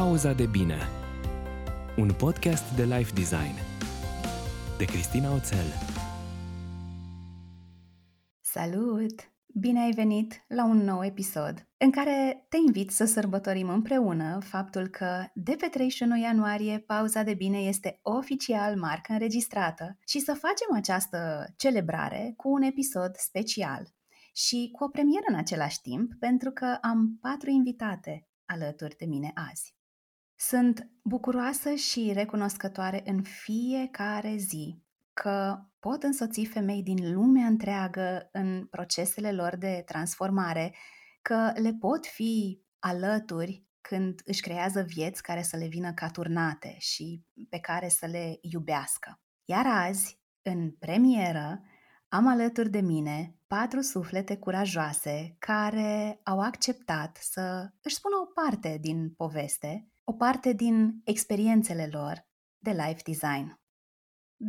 Pauza de bine Un podcast de life design De Cristina Oțel Salut! Bine ai venit la un nou episod în care te invit să sărbătorim împreună faptul că de pe 31 ianuarie pauza de bine este oficial marcă înregistrată și să facem această celebrare cu un episod special și cu o premieră în același timp pentru că am patru invitate alături de mine azi. Sunt bucuroasă și recunoscătoare în fiecare zi că pot însoți femei din lumea întreagă în procesele lor de transformare, că le pot fi alături când își creează vieți care să le vină ca turnate și pe care să le iubească. Iar azi, în premieră, am alături de mine patru suflete curajoase care au acceptat să își spună o parte din poveste, o parte din experiențele lor de life design.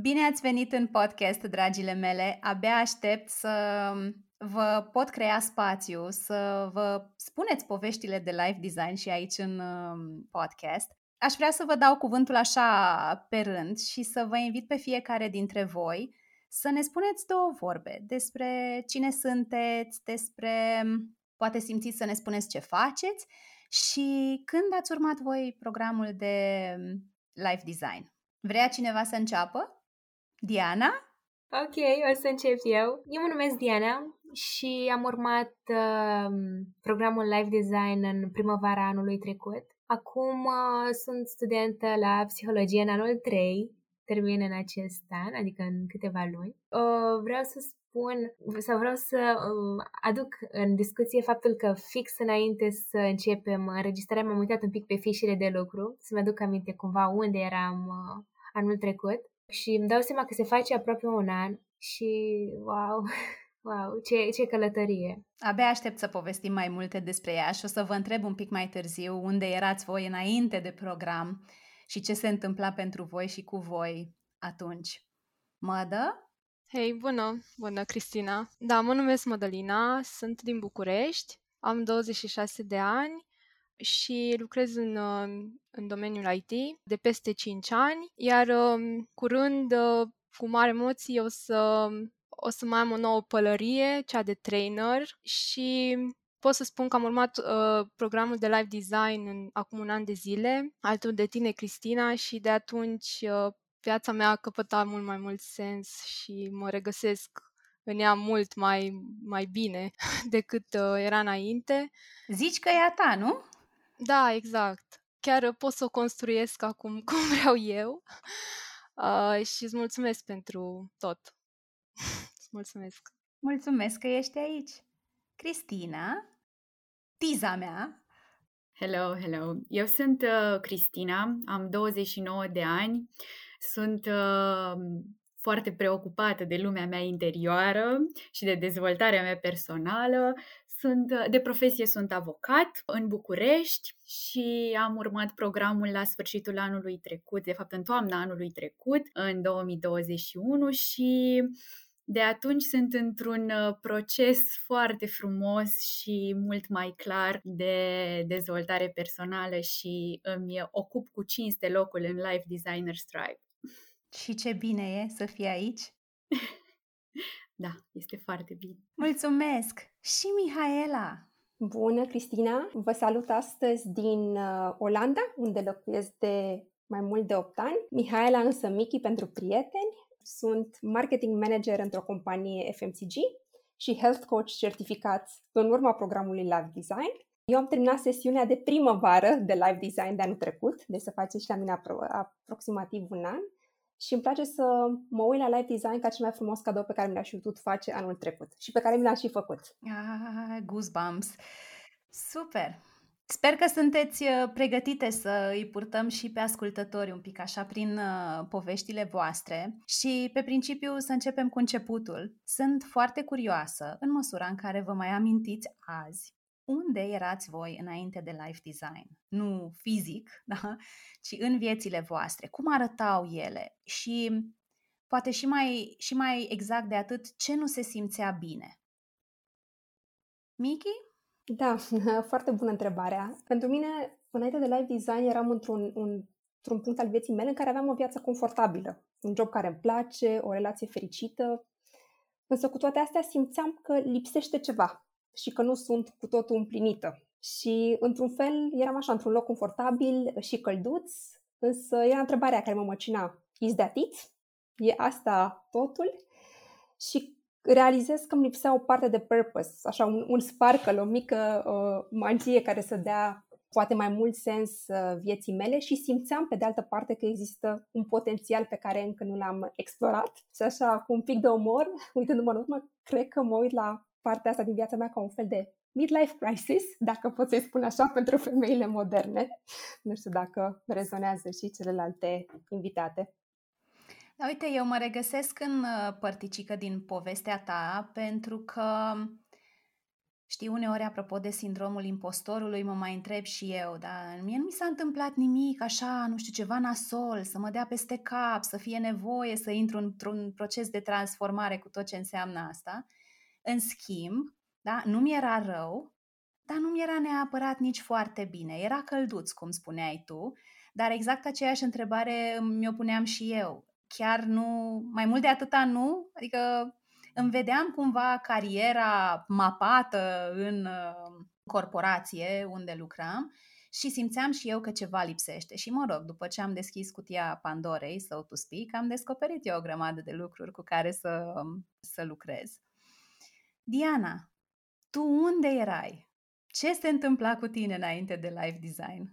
Bine ați venit în podcast, dragile mele! Abia aștept să vă pot crea spațiu, să vă spuneți poveștile de life design și aici în um, podcast. Aș vrea să vă dau cuvântul așa pe rând și să vă invit pe fiecare dintre voi să ne spuneți două vorbe despre cine sunteți, despre poate simțiți să ne spuneți ce faceți și când ați urmat voi programul de life design. Vrea cineva să înceapă? Diana? Ok, o să încep eu. Eu mă numesc Diana și am urmat uh, programul Life Design în primăvara anului trecut. Acum uh, sunt studentă la psihologie în anul 3, termin în acest an, adică în câteva luni. Uh, vreau să spun sau vreau să uh, aduc în discuție faptul că fix înainte să începem înregistrarea m-am uitat un pic pe fișele de lucru, să-mi aduc aminte cumva unde eram uh, anul trecut și îmi dau seama că se face aproape un an și wow, wow, ce, ce călătorie! Abia aștept să povestim mai multe despre ea și o să vă întreb un pic mai târziu unde erați voi înainte de program și ce se întâmpla pentru voi și cu voi atunci. Mădă? Hei, bună! Bună, Cristina! Da, mă numesc Mădălina, sunt din București, am 26 de ani și lucrez în, uh, în domeniul IT de peste 5 ani, iar um, curând, uh, cu mare emoții, o să, o să mai am o nouă pălărie, cea de trainer și pot să spun că am urmat uh, programul de live design în, acum un an de zile, altul de tine, Cristina, și de atunci uh, viața mea a căpătat mult mai mult sens și mă regăsesc în ea mult mai, mai bine decât uh, era înainte. Zici că e a ta, nu? Da, exact. Chiar pot să o construiesc acum cum vreau eu uh, și îți mulțumesc pentru tot. îți mulțumesc. Mulțumesc că ești aici. Cristina, tiza mea. Hello, hello. Eu sunt uh, Cristina, am 29 de ani, sunt uh, foarte preocupată de lumea mea interioară și de dezvoltarea mea personală. Sunt, de profesie sunt avocat în București și am urmat programul la sfârșitul anului trecut, de fapt în toamna anului trecut, în 2021 și de atunci sunt într-un uh, proces foarte frumos și mult mai clar de dezvoltare personală și îmi ocup cu cinste locul în Life Designers Tribe. Și ce bine e să fii aici! da, este foarte bine. Mulțumesc! Și Mihaela! Bună, Cristina! Vă salut astăzi din uh, Olanda, unde locuiesc de mai mult de 8 ani. Mihaela însă Michi pentru prieteni. Sunt marketing manager într-o companie FMCG și health coach certificat în urma programului Live Design. Eu am terminat sesiunea de primăvară de live design de anul trecut, deci să faceți și la mine apro- aproximativ un an și îmi place să mă uit la live design ca cel mai frumos cadou pe care mi l-aș fi putut face anul trecut și pe care mi l-am și făcut. Ah, goosebumps! Super! Sper că sunteți uh, pregătite să îi purtăm și pe ascultători un pic așa prin uh, poveștile voastre și pe principiu să începem cu începutul. Sunt foarte curioasă în măsura în care vă mai amintiți azi unde erați voi înainte de life design. Nu fizic, da? ci în viețile voastre. Cum arătau ele? Și poate și mai, și mai exact de atât, ce nu se simțea bine? Miki? Da, foarte bună întrebarea. Pentru mine, înainte de live design eram într-un, un, într-un punct al vieții mele în care aveam o viață confortabilă, un job care îmi place, o relație fericită, însă cu toate astea simțeam că lipsește ceva și că nu sunt cu totul împlinită. Și într-un fel eram așa într-un loc confortabil și călduț, însă era întrebarea care mă măcina. Is that it? E asta totul? Și realizez că îmi lipsea o parte de purpose, așa un, un sparkle, o mică uh, magie care să dea poate mai mult sens uh, vieții mele și simțeam pe de altă parte că există un potențial pe care încă nu l-am explorat. Și așa, cu un pic de umor, uitându-mă în urmă, cred că mă uit la partea asta din viața mea ca un fel de midlife crisis, dacă pot să-i spun așa, pentru femeile moderne. Nu știu dacă rezonează și celelalte invitate. Da, uite, eu mă regăsesc în uh, părticică din povestea ta pentru că Știi, uneori, apropo de sindromul impostorului, mă mai întreb și eu, dar mie nu mi s-a întâmplat nimic așa, nu știu, ceva nasol, să mă dea peste cap, să fie nevoie să intru într-un proces de transformare cu tot ce înseamnă asta. În schimb, da, nu mi era rău, dar nu mi era neapărat nici foarte bine. Era călduț, cum spuneai tu, dar exact aceeași întrebare mi-o puneam și eu. Chiar nu, mai mult de atâta nu, adică îmi vedeam cumva cariera mapată în uh, corporație unde lucram și simțeam și eu că ceva lipsește. Și mă rog, după ce am deschis cutia Pandorei, so to speak, am descoperit eu o grămadă de lucruri cu care să, să lucrez. Diana, tu unde erai? Ce se întâmpla cu tine înainte de live design?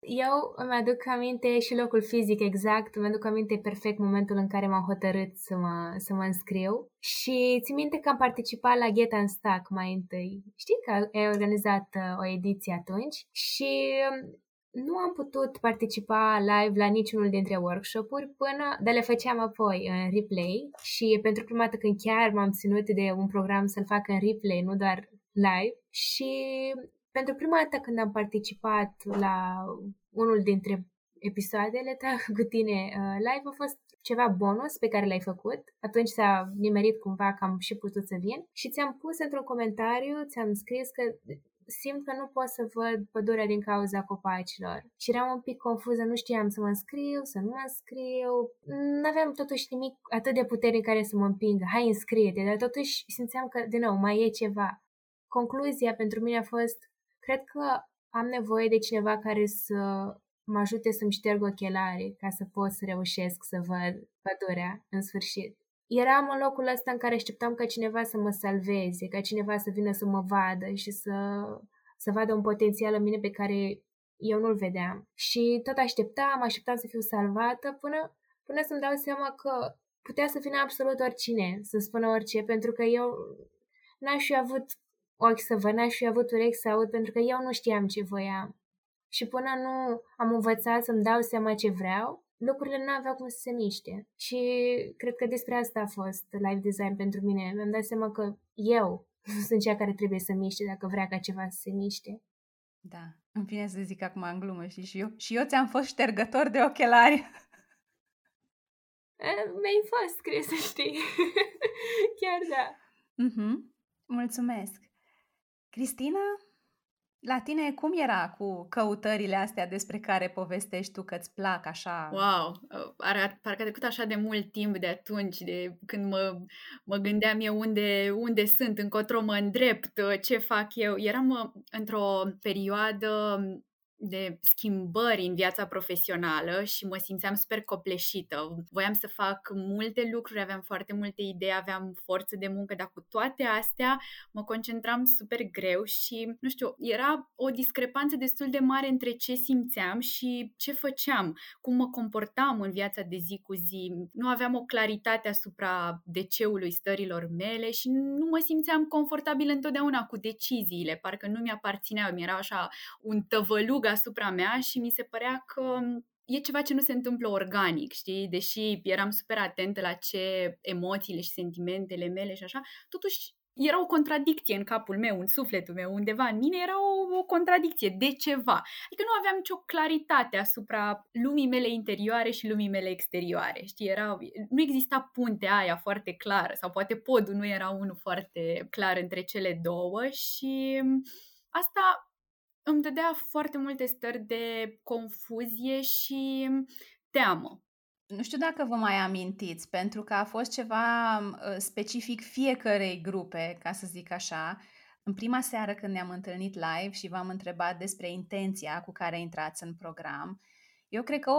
Eu îmi aduc aminte și locul fizic exact, îmi aduc aminte perfect momentul în care m-am hotărât să mă, să mă înscriu și țin minte că am participat la Get Unstuck mai întâi. Știi că ai organizat uh, o ediție atunci și um, nu am putut participa live la niciunul dintre workshop-uri până, dar le făceam apoi în replay și pentru prima dată când chiar m-am ținut de un program să-l fac în replay, nu doar live și pentru prima dată când am participat la unul dintre episoadele ta cu tine uh, live a fost ceva bonus pe care l-ai făcut. Atunci s-a nimerit cumva că am și putut să vin și ți-am pus într-un comentariu, ți-am scris că simt că nu pot să văd pădurea din cauza copacilor. Și eram un pic confuză, nu știam să mă înscriu, să nu mă înscriu. Nu aveam totuși nimic atât de puternic care să mă împingă. Hai, înscrie-te, dar totuși simțeam că, din nou, mai e ceva. Concluzia pentru mine a fost Cred că am nevoie de cineva care să mă ajute să-mi șterg ochelarii ca să pot să reușesc să văd pădurea în sfârșit. Eram în locul ăsta în care așteptam ca cineva să mă salveze, ca cineva să vină să mă vadă și să, să vadă un potențial în mine pe care eu nu-l vedeam. Și tot așteptam, așteptam să fiu salvată până, până să-mi dau seama că putea să vină absolut oricine, să spună orice, pentru că eu n-aș fi avut ochi să văd, n-aș fi avut urechi să aud, pentru că eu nu știam ce voiam. Și până nu am învățat să-mi dau seama ce vreau, lucrurile nu aveau cum să se miște. Și cred că despre asta a fost live design pentru mine. Mi-am dat seama că eu sunt cea care trebuie să miște dacă vrea ca ceva să se miște. Da, îmi vine să zic acum în glumă, știi, și eu, și eu ți-am fost ștergător de ochelari. Mi-ai fost, cred să știi. Chiar da. Mm-hmm. Mulțumesc. Cristina, la tine cum era cu căutările astea despre care povestești tu că îți plac așa? Wow, are, parcă a trecut așa de mult timp de atunci, de când mă, mă gândeam eu unde, unde sunt, încotro mă îndrept, ce fac eu. Eram într-o perioadă de schimbări în viața profesională și mă simțeam super copleșită. Voiam să fac multe lucruri, aveam foarte multe idei, aveam forță de muncă, dar cu toate astea mă concentram super greu și, nu știu, era o discrepanță destul de mare între ce simțeam și ce făceam, cum mă comportam în viața de zi cu zi. Nu aveam o claritate asupra deceului stărilor mele și nu mă simțeam confortabil întotdeauna cu deciziile, parcă nu mi-aparțineau, mi era așa un tăvălug asupra mea și mi se părea că e ceva ce nu se întâmplă organic, știi? Deși eram super atentă la ce emoțiile și sentimentele mele și așa, totuși era o contradicție în capul meu, în sufletul meu, undeva în mine era o, o contradicție de ceva. Adică nu aveam nicio claritate asupra lumii mele interioare și lumii mele exterioare. Știi, era, nu exista puntea aia foarte clară sau poate podul nu era unul foarte clar între cele două și asta îmi dădea foarte multe stări de confuzie și teamă. Nu știu dacă vă mai amintiți, pentru că a fost ceva ă, specific fiecărei grupe, ca să zic așa. În prima seară când ne-am întâlnit live și v-am întrebat despre intenția cu care intrați în program, eu cred că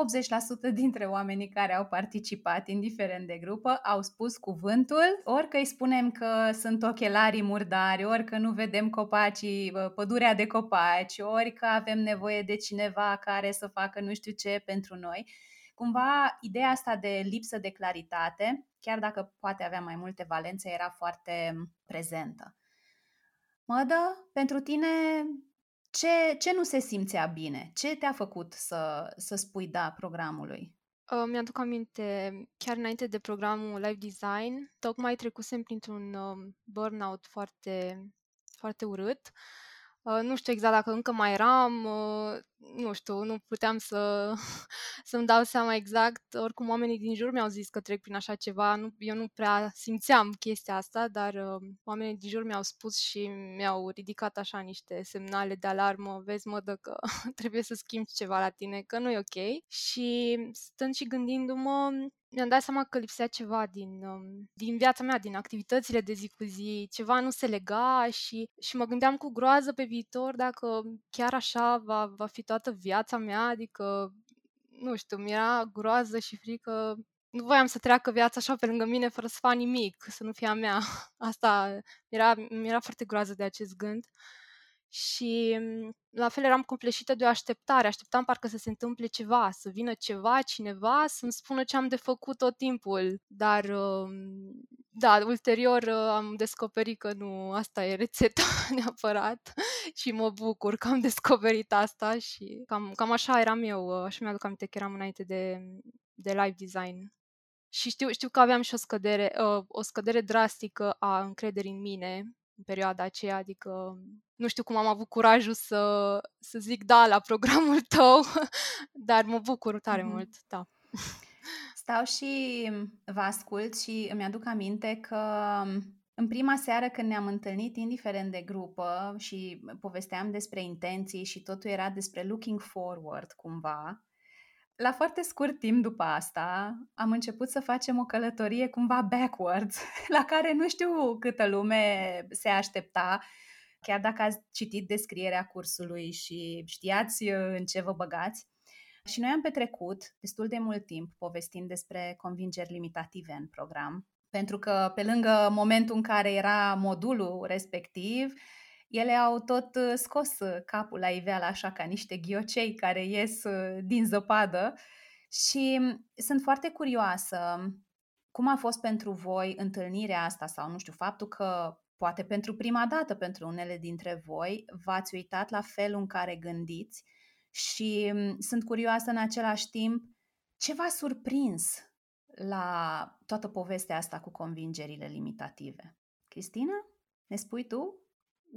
80% dintre oamenii care au participat, indiferent de grupă, au spus cuvântul, ori că îi spunem că sunt ochelarii murdari, ori că nu vedem copacii, pădurea de copaci, ori că avem nevoie de cineva care să facă nu știu ce pentru noi. Cumva, ideea asta de lipsă de claritate, chiar dacă poate avea mai multe valențe, era foarte prezentă. Mădă, pentru tine ce, ce nu se simțea bine? Ce te-a făcut să, să spui da programului? Uh, mi-aduc aminte, chiar înainte de programul Live Design, tocmai trecusem printr-un uh, burnout foarte, foarte urât. Uh, nu știu exact dacă încă mai eram, uh, nu știu, nu puteam să, să-mi dau seama exact. Oricum, oamenii din jur mi-au zis că trec prin așa ceva. Nu, eu nu prea simțeam chestia asta, dar uh, oamenii din jur mi-au spus și mi-au ridicat așa niște semnale de alarmă. Vezi, mă, că trebuie să schimbi ceva la tine, că nu e ok. Și stând și gândindu-mă, mi-am dat seama că lipsea ceva din, um, din viața mea, din activitățile de zi cu zi, ceva nu se lega și, și mă gândeam cu groază pe viitor dacă chiar așa va, va fi toată viața mea, adică, nu știu, mi-era groază și frică nu voiam să treacă viața așa pe lângă mine fără să fac nimic, să nu fie a mea. Asta mi-era, mi-era foarte groază de acest gând. Și mm, la fel eram copleșită de o așteptare, așteptam parcă să se întâmple ceva, să vină ceva, cineva, să-mi spună ce am de făcut tot timpul. Dar, mm, da, ulterior uh, am descoperit că nu, asta e rețeta neapărat și mă bucur că am descoperit asta și cam, cam așa eram eu, uh, așa mi-aduc aminte că eram înainte de, de live design. Și știu, știu că aveam și o scădere, uh, o scădere drastică a încrederii în mine în perioada aceea, adică nu știu cum am avut curajul să, să zic da la programul tău, dar mă bucur tare mm-hmm. mult, da. Stau și vă ascult și îmi aduc aminte că în prima seară când ne-am întâlnit, indiferent de grupă și povesteam despre intenții și totul era despre looking forward cumva, la foarte scurt timp după asta am început să facem o călătorie cumva backwards, la care nu știu câtă lume se aștepta, chiar dacă ați citit descrierea cursului și știați uh, în ce vă băgați. Și noi am petrecut destul de mult timp povestind despre convingeri limitative în program, pentru că pe lângă momentul în care era modulul respectiv, ele au tot uh, scos uh, capul la iveală așa ca niște ghiocei care ies uh, din zăpadă și mm, sunt foarte curioasă cum a fost pentru voi întâlnirea asta sau nu știu, faptul că poate pentru prima dată pentru unele dintre voi v-ați uitat la felul în care gândiți și mm, sunt curioasă în același timp ce v-a surprins la toată povestea asta cu convingerile limitative. Cristina, ne spui tu?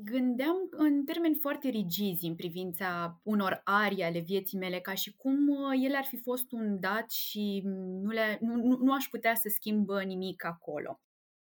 gândeam în termeni foarte rigizi în privința unor arii ale vieții mele, ca și cum uh, ele ar fi fost un dat și nu, le, nu, nu, nu aș putea să schimb nimic acolo.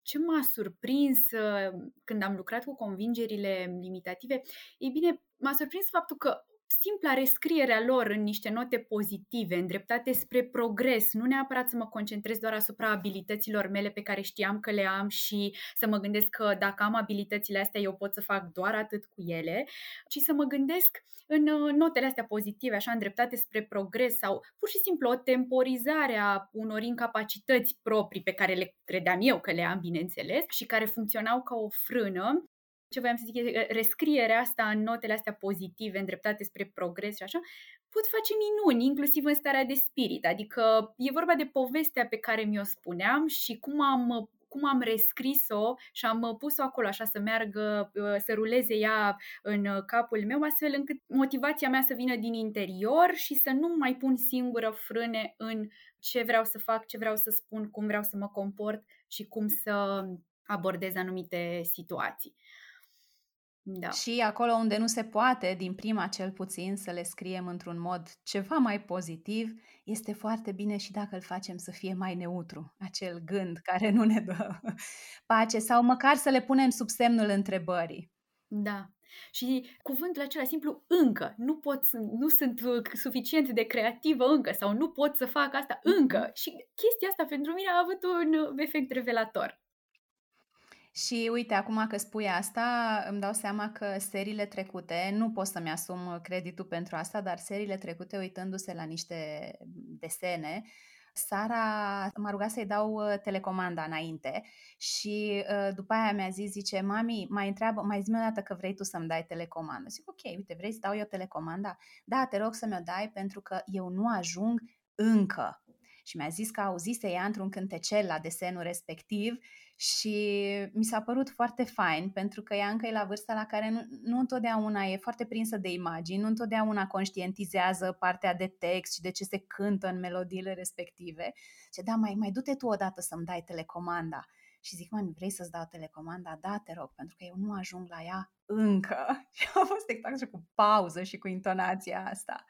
Ce m-a surprins uh, când am lucrat cu convingerile limitative? Ei bine, m-a surprins faptul că simpla rescriere a lor în niște note pozitive, îndreptate spre progres, nu neapărat să mă concentrez doar asupra abilităților mele pe care știam că le am și să mă gândesc că dacă am abilitățile astea eu pot să fac doar atât cu ele, ci să mă gândesc în uh, notele astea pozitive, așa îndreptate spre progres sau pur și simplu o temporizare a unor incapacități proprii pe care le credeam eu că le am, bineînțeles, și care funcționau ca o frână ce voiam să zic, rescrierea asta în notele astea pozitive, îndreptate spre progres și așa, pot face minuni, inclusiv în starea de spirit. Adică e vorba de povestea pe care mi-o spuneam și cum am cum am rescris-o și am pus-o acolo așa să meargă, să ruleze ea în capul meu, astfel încât motivația mea să vină din interior și să nu mai pun singură frâne în ce vreau să fac, ce vreau să spun, cum vreau să mă comport și cum să abordez anumite situații. Da. Și acolo unde nu se poate, din prima cel puțin, să le scriem într-un mod ceva mai pozitiv, este foarte bine și dacă îl facem să fie mai neutru, acel gând care nu ne dă pace, sau măcar să le punem sub semnul întrebării. Da. Și cuvântul acela simplu încă, nu pot, nu sunt suficient de creativă încă sau nu pot să fac asta încă. Și chestia asta pentru mine a avut un efect revelator. Și uite, acum că spui asta, îmi dau seama că seriile trecute, nu pot să-mi asum creditul pentru asta, dar seriile trecute, uitându-se la niște desene, Sara m-a rugat să-i dau uh, telecomanda înainte și uh, după aia mi-a zis, zice, mami, mai întreabă, mai zi o dată că vrei tu să-mi dai telecomandă. Zic, ok, uite, vrei să dau eu telecomanda? Da, te rog să mi-o dai pentru că eu nu ajung încă. Și mi-a zis că auzise ea într-un cântecel la desenul respectiv și mi s-a părut foarte fain pentru că ea încă e la vârsta la care nu, nu întotdeauna e foarte prinsă de imagini, nu întotdeauna conștientizează partea de text și de ce se cântă în melodiile respective. Și da, mai, mai du-te tu odată să-mi dai telecomanda. Și zic, mami, vrei să-ți dau telecomanda? Da, te rog, pentru că eu nu ajung la ea încă. Și a fost exact și cu pauză și cu intonația asta.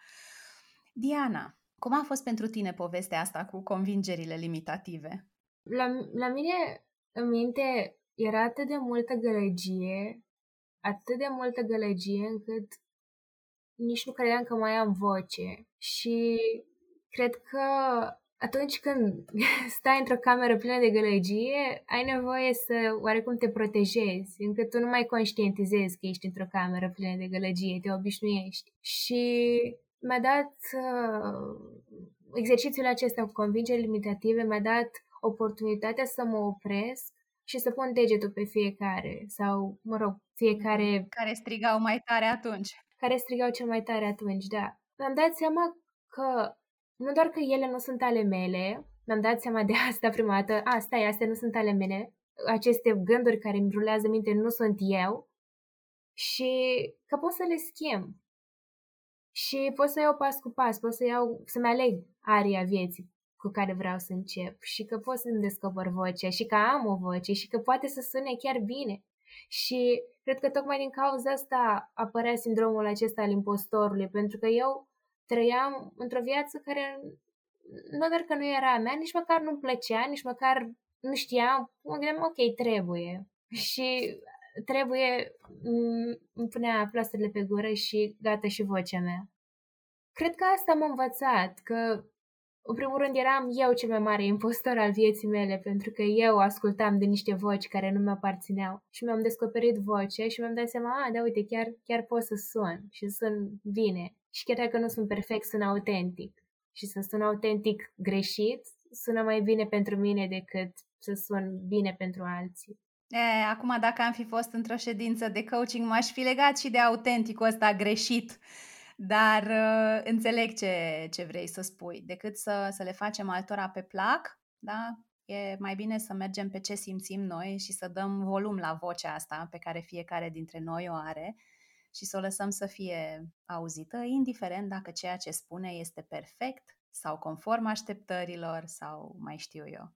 Diana, cum a fost pentru tine povestea asta cu convingerile limitative? La, la mine în minte era atât de multă gălăgie, atât de multă gălăgie încât nici nu credeam că mai am voce. Și cred că atunci când stai într-o cameră plină de gălăgie, ai nevoie să oarecum te protejezi, încât tu nu mai conștientizezi că ești într-o cameră plină de gălăgie, te obișnuiești. Și mi-a dat uh, exercițiul acesta cu convingeri limitative, mi-a dat oportunitatea să mă opresc și să pun degetul pe fiecare sau, mă rog, fiecare... Care strigau mai tare atunci. Care strigau cel mai tare atunci, da. Mi-am dat seama că nu doar că ele nu sunt ale mele, mi-am dat seama de asta prima dată, a, stai, astea nu sunt ale mele, aceste gânduri care îmi rulează minte nu sunt eu și că pot să le schimb. Și pot să iau pas cu pas, pot să iau, să-mi aleg aria vieții cu care vreau să încep și că pot să-mi descoper vocea și că am o voce și că poate să sune chiar bine. Și cred că tocmai din cauza asta apărea sindromul acesta al impostorului, pentru că eu trăiam într-o viață care nu doar că nu era a mea, nici măcar nu-mi plăcea, nici măcar nu știam, mă gândeam, ok, trebuie. Și trebuie, îmi punea plasturile pe gură și gata și vocea mea. Cred că asta m-a învățat, că în primul rând eram eu cel mai mare impostor al vieții mele, pentru că eu ascultam de niște voci care nu mi-aparțineau și mi-am descoperit vocea și mi-am dat seama, a, da, uite, chiar, chiar pot să sun și sun bine. Și chiar dacă nu sunt perfect, sunt autentic. Și să sun autentic greșit, sună mai bine pentru mine decât să sun bine pentru alții. E, acum, dacă am fi fost într-o ședință de coaching, m-aș fi legat și de autenticul ăsta greșit dar uh, înțeleg ce, ce vrei să spui. Decât să, să le facem altora pe plac, da? e mai bine să mergem pe ce simțim noi și să dăm volum la vocea asta pe care fiecare dintre noi o are și să o lăsăm să fie auzită, indiferent dacă ceea ce spune este perfect sau conform așteptărilor sau mai știu eu.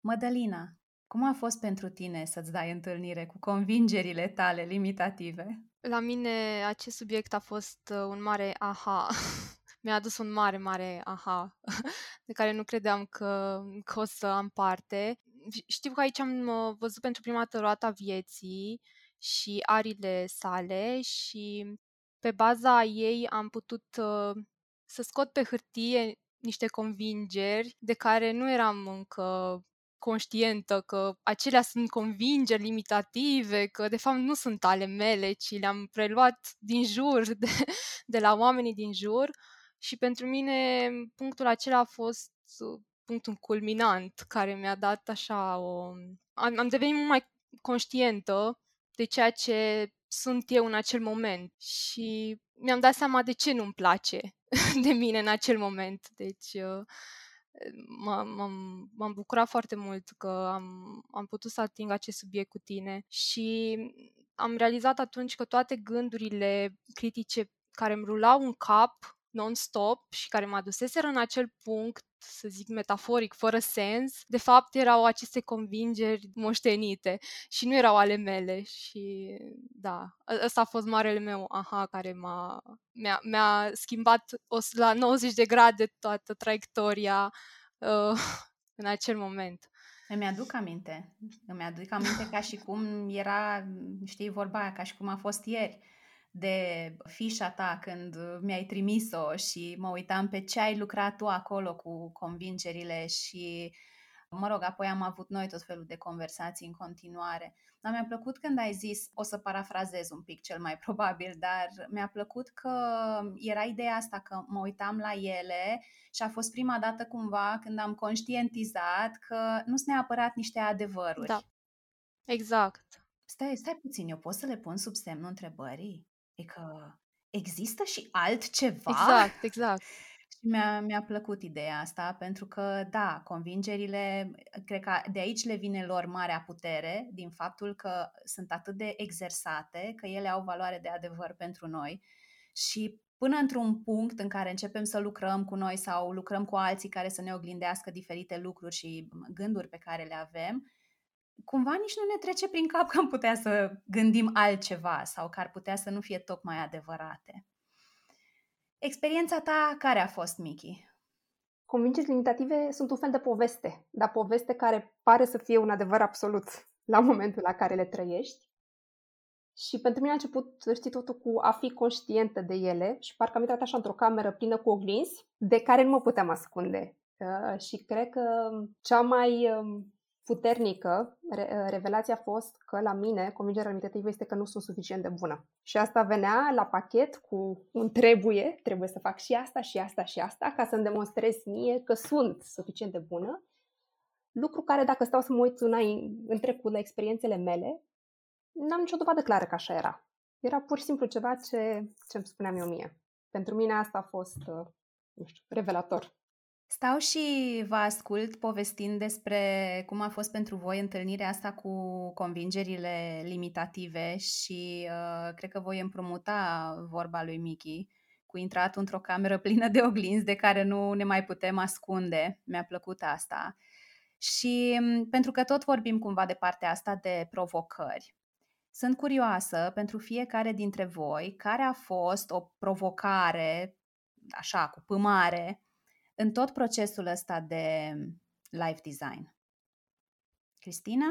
Mădălina, cum a fost pentru tine să-ți dai întâlnire cu convingerile tale limitative? La mine acest subiect a fost uh, un mare aha. Mi-a adus un mare, mare aha, de care nu credeam că, că o să am parte. Știu că aici am uh, văzut pentru prima dată roata vieții și arile sale și pe baza ei am putut uh, să scot pe hârtie niște convingeri de care nu eram încă conștientă că acelea sunt convingeri limitative, că de fapt nu sunt ale mele, ci le-am preluat din jur, de, de la oamenii din jur și pentru mine punctul acela a fost punctul culminant care mi-a dat așa o... Am, am devenit mult mai conștientă de ceea ce sunt eu în acel moment și mi-am dat seama de ce nu-mi place de mine în acel moment. Deci uh, m-am, m-am bucurat foarte mult că am, am putut să ating acest subiect cu tine și am realizat atunci că toate gândurile critice care îmi rulau în cap non-stop și care mă aduseseră în acel punct, să zic metaforic, fără sens, de fapt erau aceste convingeri moștenite și nu erau ale mele și da, ăsta a fost marele meu aha care m-a, mi-a, mi-a schimbat o, la 90 de grade toată traiectoria uh, în acel moment. Îmi aduc aminte. Îmi aduc aminte ca și cum era, știi, vorba aia, ca și cum a fost ieri de fișa ta când mi-ai trimis-o și mă uitam pe ce ai lucrat tu acolo cu convingerile și, mă rog, apoi am avut noi tot felul de conversații în continuare. Dar mi-a plăcut când ai zis, o să parafrazez un pic cel mai probabil, dar mi-a plăcut că era ideea asta că mă uitam la ele și a fost prima dată cumva când am conștientizat că nu sunt neapărat niște adevăruri. Da, exact. Stai, stai puțin, eu pot să le pun sub semnul întrebării? E că există și altceva? Exact, exact. Și mi-a, mi-a plăcut ideea asta, pentru că, da, convingerile, cred că de aici le vine lor marea putere, din faptul că sunt atât de exersate, că ele au valoare de adevăr pentru noi și până într-un punct în care începem să lucrăm cu noi sau lucrăm cu alții care să ne oglindească diferite lucruri și gânduri pe care le avem, cumva nici nu ne trece prin cap că am putea să gândim altceva sau că ar putea să nu fie tocmai adevărate. Experiența ta care a fost, Miki? Convingeri limitative sunt un fel de poveste, dar poveste care pare să fie un adevăr absolut la momentul la care le trăiești. Și pentru mine a început, știi, totul cu a fi conștientă de ele și parcă am intrat așa într-o cameră plină cu oglinzi de care nu mă puteam ascunde. Uh, și cred că cea mai um, puternică, re- revelația a fost că la mine convingerea limitativă este că nu sunt suficient de bună. Și asta venea la pachet cu un trebuie, trebuie să fac și asta, și asta, și asta, ca să-mi demonstrez mie că sunt suficient de bună. Lucru care, dacă stau să mă uit în, în trecut la experiențele mele, n-am nicio dovadă clară că așa era. Era pur și simplu ceva ce, ce îmi spuneam eu mie. Pentru mine asta a fost, uh, nu știu, revelator. Stau și vă ascult povestind despre cum a fost pentru voi întâlnirea asta cu convingerile limitative și uh, cred că voi împrumuta vorba lui Miki cu intrat într-o cameră plină de oglinzi de care nu ne mai putem ascunde. Mi-a plăcut asta. Și um, pentru că tot vorbim cumva de partea asta de provocări. Sunt curioasă pentru fiecare dintre voi care a fost o provocare, așa, cu pămare, în tot procesul ăsta de life design. Cristina?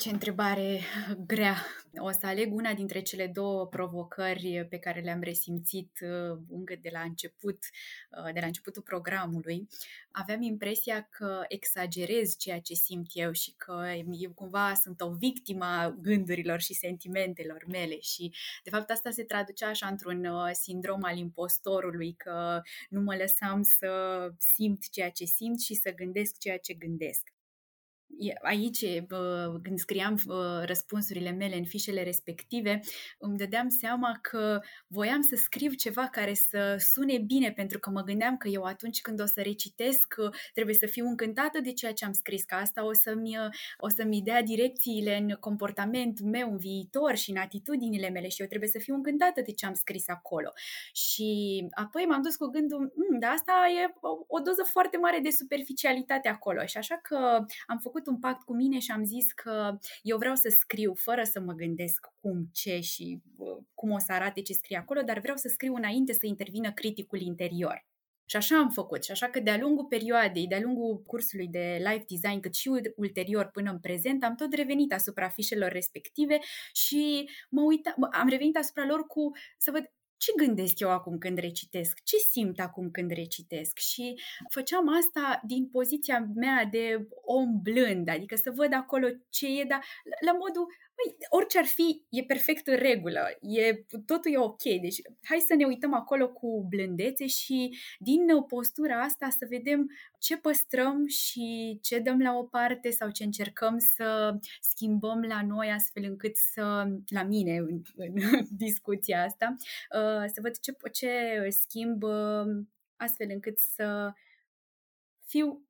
Ce întrebare grea. O să aleg una dintre cele două provocări pe care le-am resimțit uh, încă de la început, uh, de la începutul programului. Aveam impresia că exagerez ceea ce simt eu și că eu cumva sunt o victimă a gândurilor și sentimentelor mele și de fapt asta se traducea așa într-un uh, sindrom al impostorului, că nu mă lăsam să simt ceea ce simt și să gândesc ceea ce gândesc aici, când scriam răspunsurile mele în fișele respective, îmi dădeam seama că voiam să scriu ceva care să sune bine, pentru că mă gândeam că eu atunci când o să recitesc trebuie să fiu încântată de ceea ce am scris, că asta o să-mi, o să-mi dea direcțiile în comportamentul meu în viitor și în atitudinile mele și eu trebuie să fiu încântată de ce am scris acolo. Și apoi m-am dus cu gândul, mm, da, asta e o, o doză foarte mare de superficialitate acolo și așa că am făcut făcut un pact cu mine și am zis că eu vreau să scriu fără să mă gândesc cum, ce și cum o să arate ce scrie acolo, dar vreau să scriu înainte să intervină criticul interior. Și așa am făcut. Și așa că de-a lungul perioadei, de-a lungul cursului de life design, cât și ulterior până în prezent, am tot revenit asupra fișelor respective și mă uita, am revenit asupra lor cu să văd ce gândesc eu acum când recitesc, ce simt acum când recitesc? Și făceam asta din poziția mea de om blând, adică să văd acolo ce e, dar la modul, Păi, orice ar fi, e perfect în regulă, e, totul e ok. Deci, hai să ne uităm acolo cu blândețe și din postura asta să vedem ce păstrăm și ce dăm la o parte sau ce încercăm să schimbăm la noi astfel încât să, la mine în, în discuția asta, uh, să văd ce, ce schimb uh, astfel încât să fiu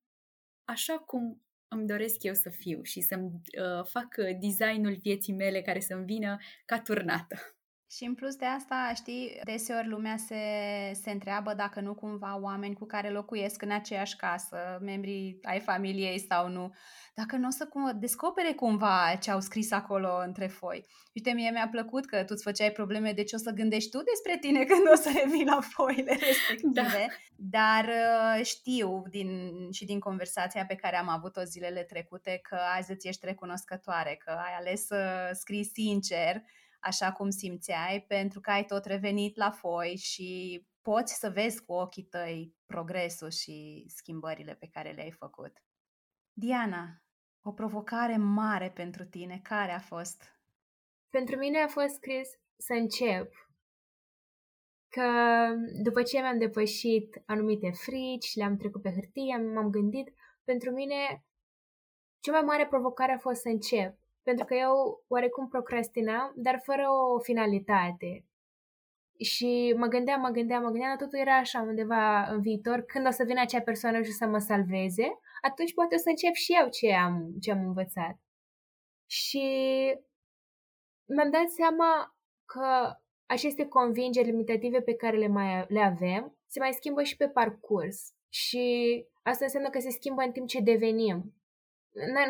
așa cum îmi doresc eu să fiu și să-mi uh, fac designul vieții mele care să-mi vină ca turnată. Și în plus de asta, știi, deseori lumea se, se întreabă dacă nu cumva oameni cu care locuiesc în aceeași casă, membrii ai familiei sau nu, dacă nu o să cum, descopere cumva ce au scris acolo între foi. Uite, mie mi-a plăcut că tu îți făceai probleme de ce o să gândești tu despre tine când o să revii la foile respective, da. dar uh, știu din, și din conversația pe care am avut-o zilele trecute că azi îți ești recunoscătoare, că ai ales să scrii sincer, așa cum simțeai, pentru că ai tot revenit la foi și poți să vezi cu ochii tăi progresul și schimbările pe care le-ai făcut. Diana, o provocare mare pentru tine, care a fost? Pentru mine a fost scris să încep. Că după ce mi-am depășit anumite frici, le-am trecut pe hârtie, m-am gândit, pentru mine cea mai mare provocare a fost să încep pentru că eu oarecum procrastinam, dar fără o finalitate. Și mă gândeam, mă gândeam, mă gândeam, dar totul era așa undeva în viitor, când o să vină acea persoană și să mă salveze, atunci poate o să încep și eu ce am, ce am învățat. Și mi-am dat seama că aceste convingeri limitative pe care le, mai, le avem se mai schimbă și pe parcurs. Și asta înseamnă că se schimbă în timp ce devenim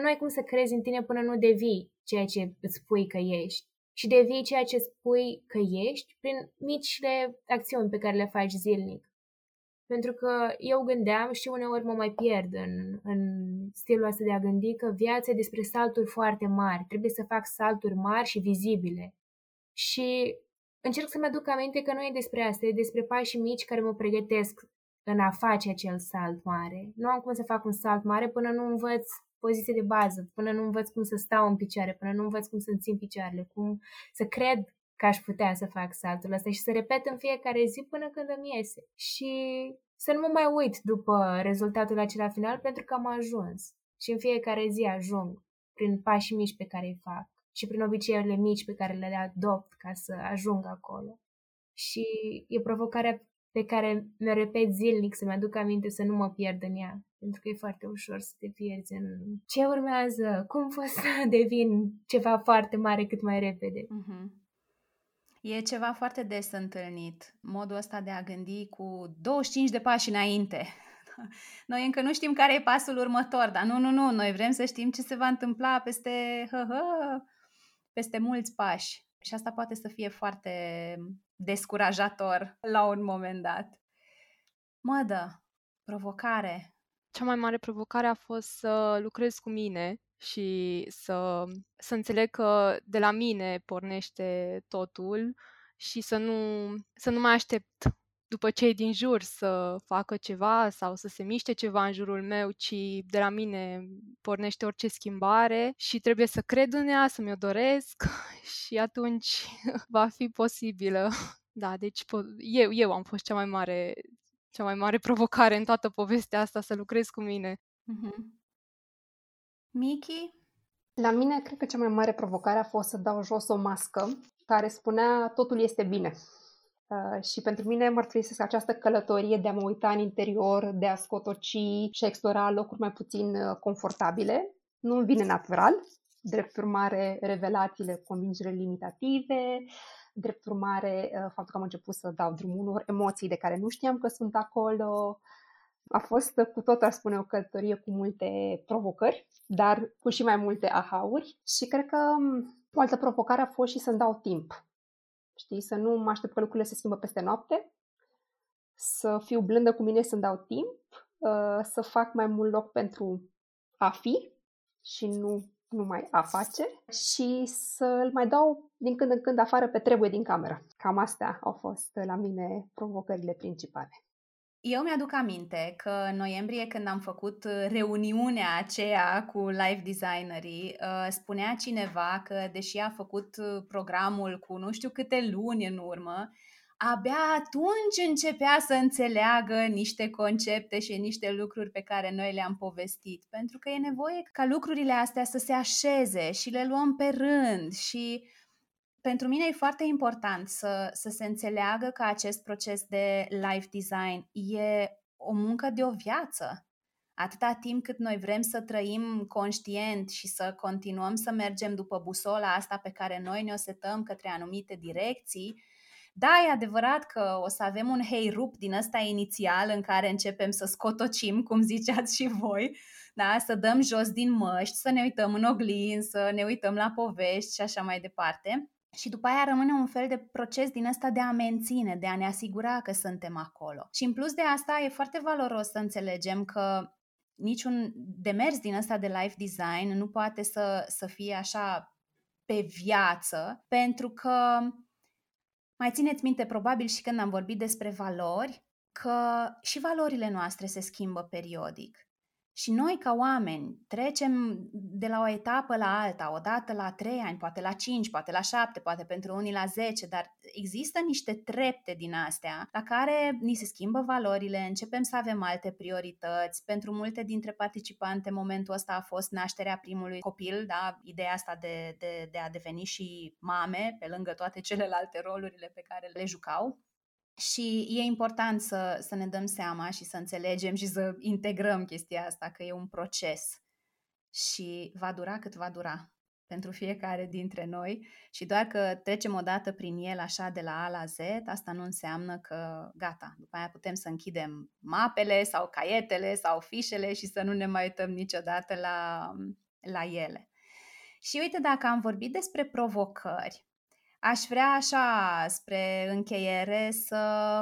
nu ai cum să crezi în tine până nu devii ceea ce îți spui că ești. Și devii ceea ce spui că ești prin micile acțiuni pe care le faci zilnic. Pentru că eu gândeam și uneori mă mai pierd în, în stilul ăsta de a gândi că viața e despre salturi foarte mari. Trebuie să fac salturi mari și vizibile. Și încerc să-mi aduc aminte că nu e despre asta, e despre pași mici care mă pregătesc în a face acel salt mare. Nu am cum să fac un salt mare până nu învăț poziție de bază, până nu învăț cum să stau în picioare, până nu învăț cum să-mi țin picioarele, cum să cred că aș putea să fac saltul ăsta și să repet în fiecare zi până când îmi iese. Și să nu mă mai uit după rezultatul acela final pentru că am ajuns. Și în fiecare zi ajung prin pașii mici pe care îi fac și prin obiceiurile mici pe care le adopt ca să ajung acolo. Și e provocarea pe care mi-o repet zilnic să-mi aduc aminte să nu mă pierd în ea pentru că e foarte ușor să te pierzi în ce urmează, cum pot să devin ceva foarte mare cât mai repede. Uh-huh. E ceva foarte des întâlnit, modul ăsta de a gândi cu 25 de pași înainte. Noi încă nu știm care e pasul următor, dar nu, nu, nu, noi vrem să știm ce se va întâmpla peste, hă, hă, peste mulți pași. Și asta poate să fie foarte descurajator la un moment dat. Mădă, provocare, cea mai mare provocare a fost să lucrez cu mine și să, să înțeleg că de la mine pornește totul și să nu, să nu mai aștept după cei din jur să facă ceva sau să se miște ceva în jurul meu, ci de la mine pornește orice schimbare și trebuie să cred în ea, să mi-o doresc și atunci va fi posibilă. Da, deci eu, eu am fost cea mai mare cea mai mare provocare în toată povestea asta, să lucrezi cu mine. Mm-hmm. Miki? La mine, cred că cea mai mare provocare a fost să dau jos o mască care spunea totul este bine. Uh, și pentru mine mărturisesc această călătorie de a mă uita în interior, de a scotoci și a explora locuri mai puțin uh, confortabile. Nu îmi vine natural, drept urmare revelațiile, convingere limitative, Drept urmare, uh, faptul că am început să dau drumul unor emoții de care nu știam că sunt acolo, a fost cu tot, aș spune, o călătorie cu multe provocări, dar cu și mai multe ahauri și cred că um, o altă provocare a fost și să-mi dau timp. Știi, să nu mă aștept că lucrurile se schimbă peste noapte, să fiu blândă cu mine, să-mi dau timp, uh, să fac mai mult loc pentru a fi și nu numai a face și să-l mai dau din când în când afară pe trebuie din cameră. Cam astea au fost la mine provocările principale. Eu mi-aduc aminte că în noiembrie, când am făcut reuniunea aceea cu live designerii, uh, spunea cineva că, deși a făcut programul cu nu știu câte luni în urmă, abia atunci începea să înțeleagă niște concepte și niște lucruri pe care noi le-am povestit. Pentru că e nevoie ca lucrurile astea să se așeze și le luăm pe rând și pentru mine e foarte important să, să se înțeleagă că acest proces de life design e o muncă de o viață. Atâta timp cât noi vrem să trăim conștient și să continuăm să mergem după busola asta pe care noi ne-o setăm către anumite direcții, da, e adevărat că o să avem un hei rup din ăsta inițial în care începem să scotocim, cum ziceați și voi, da? să dăm jos din măști, să ne uităm în oglin, să ne uităm la povești și așa mai departe. Și după aia rămâne un fel de proces din ăsta de a menține, de a ne asigura că suntem acolo. Și în plus de asta e foarte valoros să înțelegem că niciun demers din ăsta de life design nu poate să, să fie așa pe viață, pentru că mai țineți minte probabil și când am vorbit despre valori, că și valorile noastre se schimbă periodic. Și noi, ca oameni, trecem de la o etapă la alta, odată la 3 ani, poate la 5, poate la 7, poate pentru unii la 10, dar există niște trepte din astea la care ni se schimbă valorile, începem să avem alte priorități. Pentru multe dintre participante, momentul ăsta a fost nașterea primului copil, da? ideea asta de, de, de a deveni și mame, pe lângă toate celelalte rolurile pe care le jucau. Și e important să, să ne dăm seama și să înțelegem și să integrăm chestia asta, că e un proces și va dura cât va dura pentru fiecare dintre noi și doar că trecem o dată prin el așa de la A la Z, asta nu înseamnă că gata, după aia putem să închidem mapele sau caietele sau fișele și să nu ne mai uităm niciodată la, la ele. Și uite, dacă am vorbit despre provocări, Aș vrea așa, spre încheiere, să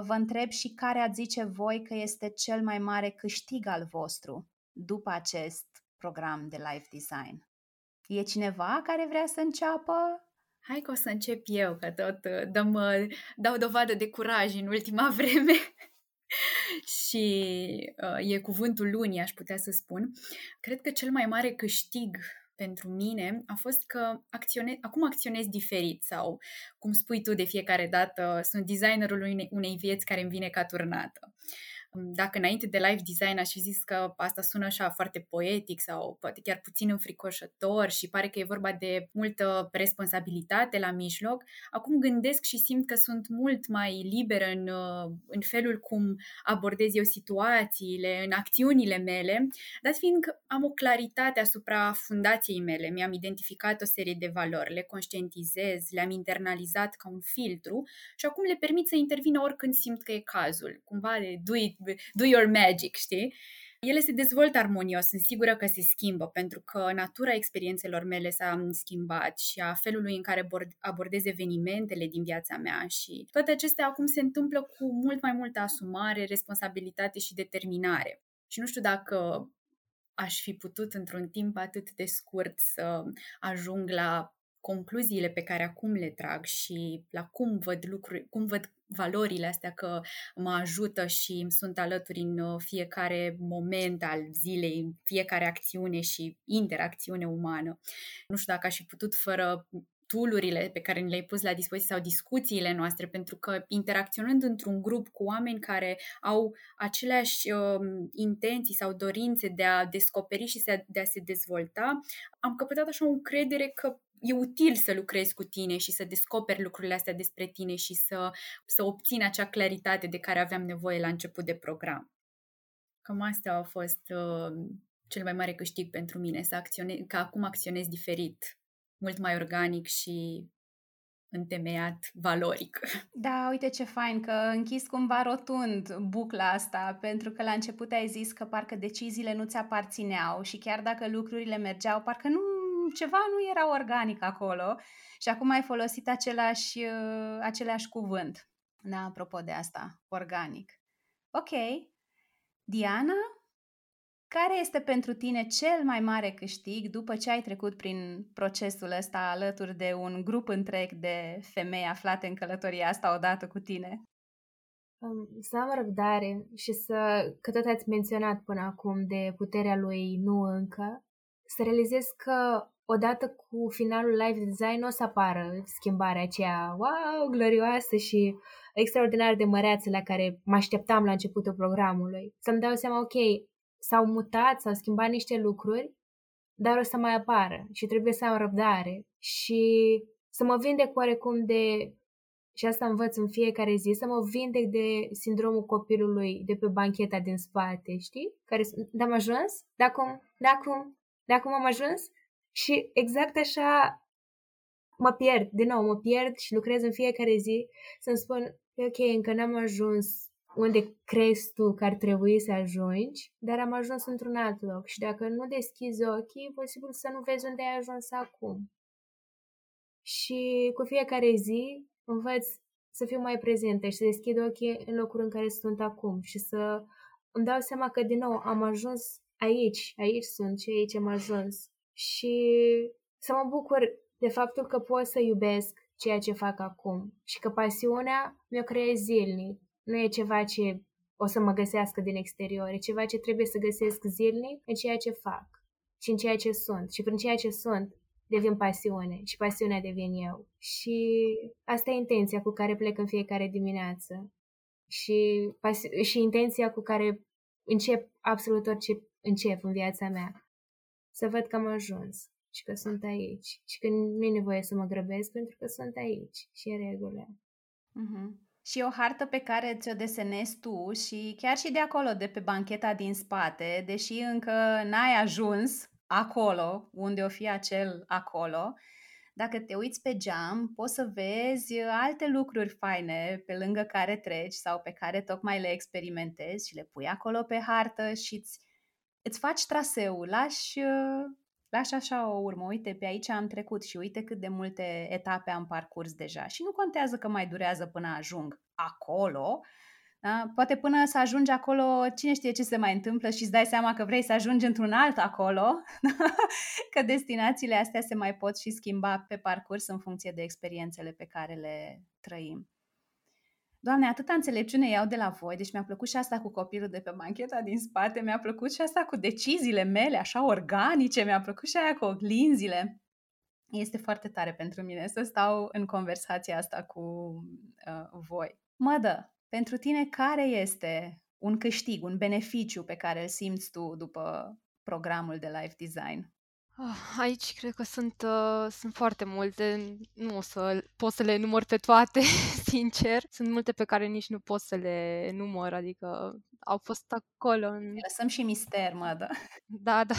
vă întreb și care ați zice voi că este cel mai mare câștig al vostru după acest program de life design. E cineva care vrea să înceapă? Hai că o să încep eu, că tot uh, dăm, uh, dau dovadă de curaj în ultima vreme și uh, e cuvântul lunii, aș putea să spun. Cred că cel mai mare câștig pentru mine a fost că acțione, acum acționez diferit sau, cum spui tu de fiecare dată, sunt designerul unei, unei vieți care îmi vine ca turnată dacă înainte de live design aș fi zis că asta sună așa foarte poetic sau poate chiar puțin înfricoșător și pare că e vorba de multă responsabilitate la mijloc, acum gândesc și simt că sunt mult mai liberă în, în felul cum abordez eu situațiile, în acțiunile mele, dat fiind că am o claritate asupra fundației mele, mi-am identificat o serie de valori, le conștientizez, le-am internalizat ca un filtru și acum le permit să intervină oricând simt că e cazul, cumva de do it do your magic, știi? Ele se dezvoltă armonios, sunt sigură că se schimbă, pentru că natura experiențelor mele s-a schimbat și a felului în care abordez evenimentele din viața mea și toate acestea acum se întâmplă cu mult mai multă asumare, responsabilitate și determinare. Și nu știu dacă aș fi putut într-un timp atât de scurt să ajung la concluziile pe care acum le trag și la cum văd lucruri, cum văd valorile astea că mă ajută și îmi sunt alături în uh, fiecare moment al zilei, în fiecare acțiune și interacțiune umană. Nu știu dacă aș fi putut fără toolurile pe care ni le-ai pus la dispoziție sau discuțiile noastre, pentru că interacționând într-un grup cu oameni care au aceleași uh, intenții sau dorințe de a descoperi și de a se dezvolta, am căpătat așa o încredere că e util să lucrezi cu tine și să descoperi lucrurile astea despre tine și să, să obțin acea claritate de care aveam nevoie la început de program. Cam asta a fost uh, cel mai mare câștig pentru mine, să acționez, că acum acționez diferit, mult mai organic și întemeiat valoric. Da, uite ce fain că închis cumva rotund bucla asta, pentru că la început ai zis că parcă deciziile nu ți aparțineau și chiar dacă lucrurile mergeau, parcă nu ceva nu era organic acolo și acum ai folosit același, uh, același cuvânt. Da, apropo de asta, organic. Ok. Diana, care este pentru tine cel mai mare câștig după ce ai trecut prin procesul ăsta alături de un grup întreg de femei aflate în călătoria asta odată cu tine? Să am răbdare și să, că tot ați menționat până acum de puterea lui nu încă, să realizez că odată cu finalul live design o să apară schimbarea aceea, wow, glorioasă și extraordinar de măreață la care mă așteptam la începutul programului. Să-mi dau seama, ok, s-au mutat, s-au schimbat niște lucruri, dar o să mai apară și trebuie să am răbdare și să mă vindec oarecum de și asta învăț în fiecare zi, să mă vindec de sindromul copilului de pe bancheta din spate, știi? Care, da, am ajuns? Da, cum? Da, cum? Da, cum am ajuns? Și exact așa mă pierd, din nou, mă pierd și lucrez în fiecare zi să-mi spun, ok, încă n-am ajuns unde crezi tu că ar trebui să ajungi, dar am ajuns într-un alt loc și dacă nu deschizi ochii, e posibil să nu vezi unde ai ajuns acum. Și cu fiecare zi învăț să fiu mai prezentă și să deschid ochii în locul în care sunt acum și să îmi dau seama că, din nou, am ajuns aici, aici sunt și aici am ajuns. Și să mă bucur de faptul că pot să iubesc ceea ce fac acum și că pasiunea mi-o creez zilnic. Nu e ceva ce o să mă găsească din exterior, e ceva ce trebuie să găsesc zilnic în ceea ce fac și în ceea ce sunt. Și prin ceea ce sunt devin pasiune și pasiunea devin eu. Și asta e intenția cu care plec în fiecare dimineață. Și, pasi- și intenția cu care încep absolut orice încep în viața mea. Să văd că am ajuns și că sunt aici și că nu e nevoie să mă grăbesc pentru că sunt aici și e regulă. Mm-hmm. Și o hartă pe care ți-o desenezi tu și chiar și de acolo, de pe bancheta din spate, deși încă n-ai ajuns acolo, unde o fi acel acolo, dacă te uiți pe geam, poți să vezi alte lucruri faine pe lângă care treci sau pe care tocmai le experimentezi și le pui acolo pe hartă și îți, îți faci traseul, lași, lași așa o urmă, uite, pe aici am trecut și uite cât de multe etape am parcurs deja. Și nu contează că mai durează până ajung acolo, da? Poate până să ajungi acolo, cine știe ce se mai întâmplă și îți dai seama că vrei să ajungi într-un alt acolo, că destinațiile astea se mai pot și schimba pe parcurs în funcție de experiențele pe care le trăim. Doamne, atâta înțelepciune iau de la voi, deci mi-a plăcut și asta cu copilul de pe bancheta din spate, mi-a plăcut și asta cu deciziile mele, așa organice, mi-a plăcut și aia cu oglinzile. Este foarte tare pentru mine să stau în conversația asta cu uh, voi. Mădă, pentru tine, care este un câștig, un beneficiu pe care îl simți tu după programul de life design? Ah, aici cred că sunt, uh, sunt foarte multe, nu o să pot să le număr pe toate, sincer. Sunt multe pe care nici nu pot să le număr, adică au fost acolo. În... Lăsăm și mister, mă, da. Da, da.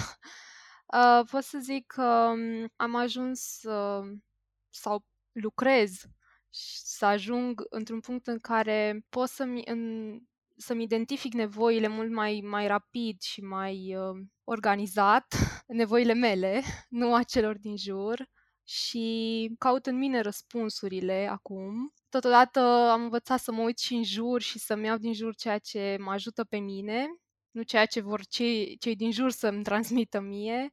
Uh, pot să zic că um, am ajuns uh, sau lucrez să ajung într-un punct în care pot să-mi, în, să-mi identific nevoile mult mai, mai rapid și mai uh, organizat, nevoile mele, nu a celor din jur, și caut în mine răspunsurile acum. Totodată am învățat să mă uit și în jur și să-mi iau din jur ceea ce mă ajută pe mine, nu ceea ce vor cei, cei din jur să-mi transmită mie.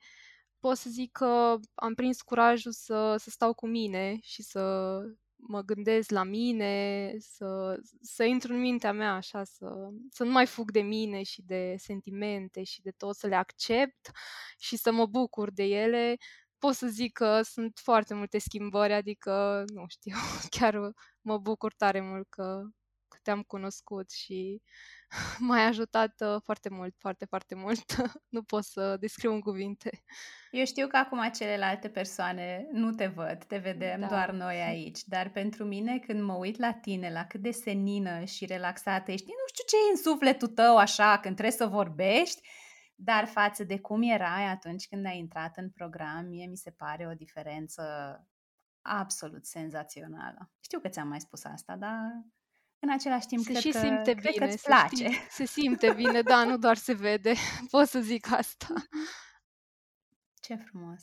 Pot să zic că am prins curajul să, să stau cu mine și să mă gândesc la mine, să, să intru în mintea mea așa, să, să nu mai fug de mine și de sentimente și de tot, să le accept și să mă bucur de ele. Pot să zic că sunt foarte multe schimbări, adică, nu știu, chiar mă bucur tare mult că, că te-am cunoscut și m-ai ajutat uh, foarte mult, foarte, foarte mult. nu pot să descriu în cuvinte. Eu știu că acum celelalte persoane nu te văd, te vedem da. doar noi aici, dar pentru mine când mă uit la tine, la cât de senină și relaxată ești, nu știu ce e în sufletul tău așa când trebuie să vorbești, dar față de cum erai atunci când ai intrat în program, mie mi se pare o diferență absolut senzațională. Știu că ți-am mai spus asta, dar în același timp, se cred și că, simte cred bine, că îți place. Știi, se simte bine, da, nu doar se vede. Pot să zic asta. Ce frumos!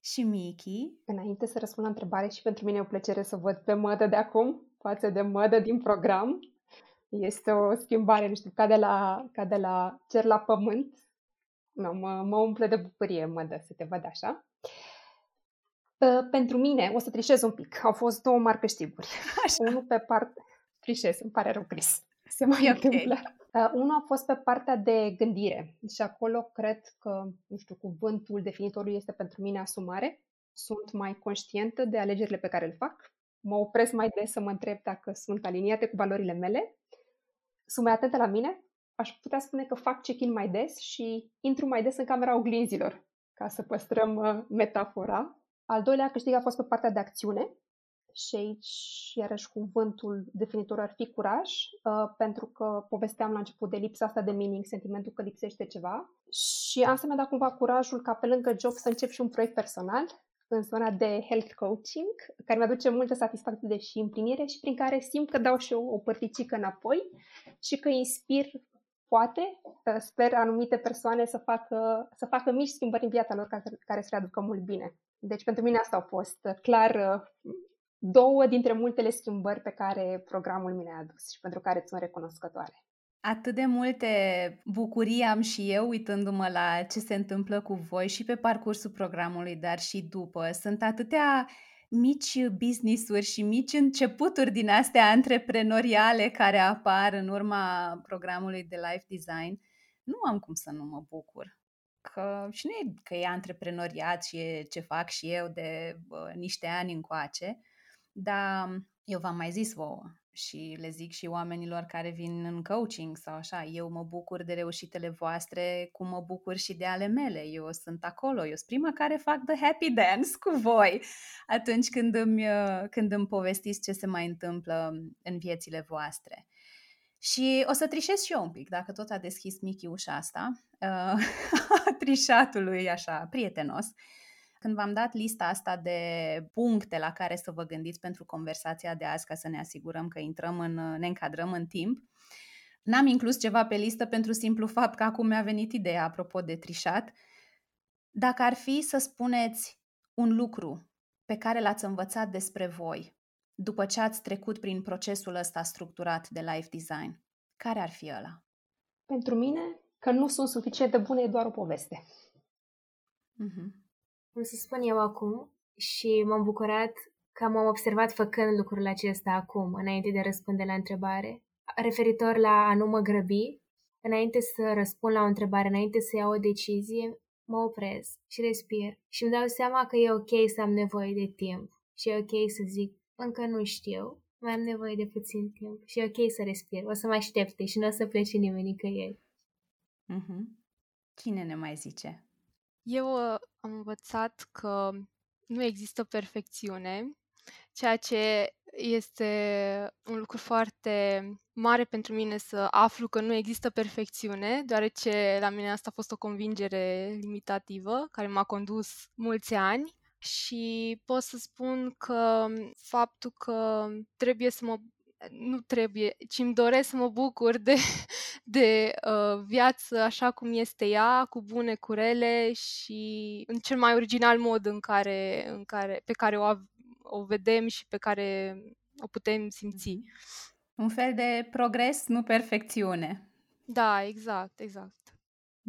Și Miki? Înainte să răspund la întrebare și pentru mine e o plăcere să văd pe mădă de acum față de mădă din program. Este o schimbare, nu știu, ca de la, ca de la cer la pământ. No, mă, mă umple de bucurie mădă să te văd așa. Ă, pentru mine, o să trișez un pic, au fost două mari câștiguri. Așa. Unul pe parte... Trișez, îmi pare rău, Chris. Se mai okay. întâmplă. Uh, unul a fost pe partea de gândire și acolo cred că, nu știu, cuvântul definitorul este pentru mine asumare. Sunt mai conștientă de alegerile pe care le fac. Mă opresc mai des să mă întreb dacă sunt aliniate cu valorile mele. Sunt mai atentă la mine. Aș putea spune că fac check-in mai des și intru mai des în camera oglinzilor, ca să păstrăm uh, metafora. Al doilea câștig a fost pe partea de acțiune și aici, iarăși, cuvântul definitor ar fi curaj, uh, pentru că povesteam la început de lipsa asta de meaning, sentimentul că lipsește ceva. Și asta mi-a dat cumva curajul ca pe lângă job să încep și un proiect personal în zona de health coaching, care mi-aduce multă satisfacție de și împlinire și prin care simt că dau și eu o părticică înapoi și că inspir, poate, uh, sper, anumite persoane să facă, să facă mici schimbări în viața lor care, care să le aducă mult bine. Deci pentru mine asta au fost uh, clar uh, două dintre multele schimbări pe care programul mi le-a adus și pentru care sunt recunoscătoare. Atât de multe bucurii am și eu uitându-mă la ce se întâmplă cu voi și pe parcursul programului, dar și după. Sunt atâtea mici business-uri și mici începuturi din astea antreprenoriale care apar în urma programului de life design. Nu am cum să nu mă bucur. Că, și nu e că e antreprenoriat și e ce fac și eu de bă, niște ani încoace, dar eu v-am mai zis vouă și le zic și oamenilor care vin în coaching sau așa, eu mă bucur de reușitele voastre cum mă bucur și de ale mele. Eu sunt acolo, eu sunt prima care fac the happy dance cu voi atunci când îmi, când îmi povestiți ce se mai întâmplă în viețile voastre. Și o să trișez și eu un pic, dacă tot a deschis Michi ușa asta, uh, trișatului așa, prietenos. Uh, când v-am dat lista asta de puncte la care să vă gândiți pentru conversația de azi ca să ne asigurăm că intrăm în, ne încadrăm în timp, n-am inclus ceva pe listă pentru simplu fapt că acum mi-a venit ideea apropo de trișat. Dacă ar fi să spuneți un lucru pe care l-ați învățat despre voi după ce ați trecut prin procesul ăsta structurat de life design, care ar fi ăla? Pentru mine, că nu sunt suficient de bune, e doar o poveste. Mm-hmm cum să spun eu acum, și m-am bucurat că m-am observat făcând lucrul acesta acum, înainte de răspunde la întrebare. Referitor la a nu mă grăbi, înainte să răspund la o întrebare, înainte să iau o decizie, mă opresc și respir și îmi dau seama că e ok să am nevoie de timp și e ok să zic, încă nu știu, mai am nevoie de puțin timp și e ok să respir, o să mă aștepte și nu o să plece nimeni nicăieri. Mm-hmm. Cine ne mai zice? Eu uh, am învățat că nu există perfecțiune, ceea ce este un lucru foarte mare pentru mine să aflu că nu există perfecțiune, deoarece la mine asta a fost o convingere limitativă care m-a condus mulți ani și pot să spun că faptul că trebuie să mă nu trebuie, ci îmi doresc să mă bucur de, de uh, viață așa cum este ea, cu bune, cu rele și în cel mai original mod în care, în care, pe care o, o vedem și pe care o putem simți. Un fel de progres, nu perfecțiune. Da, exact, exact.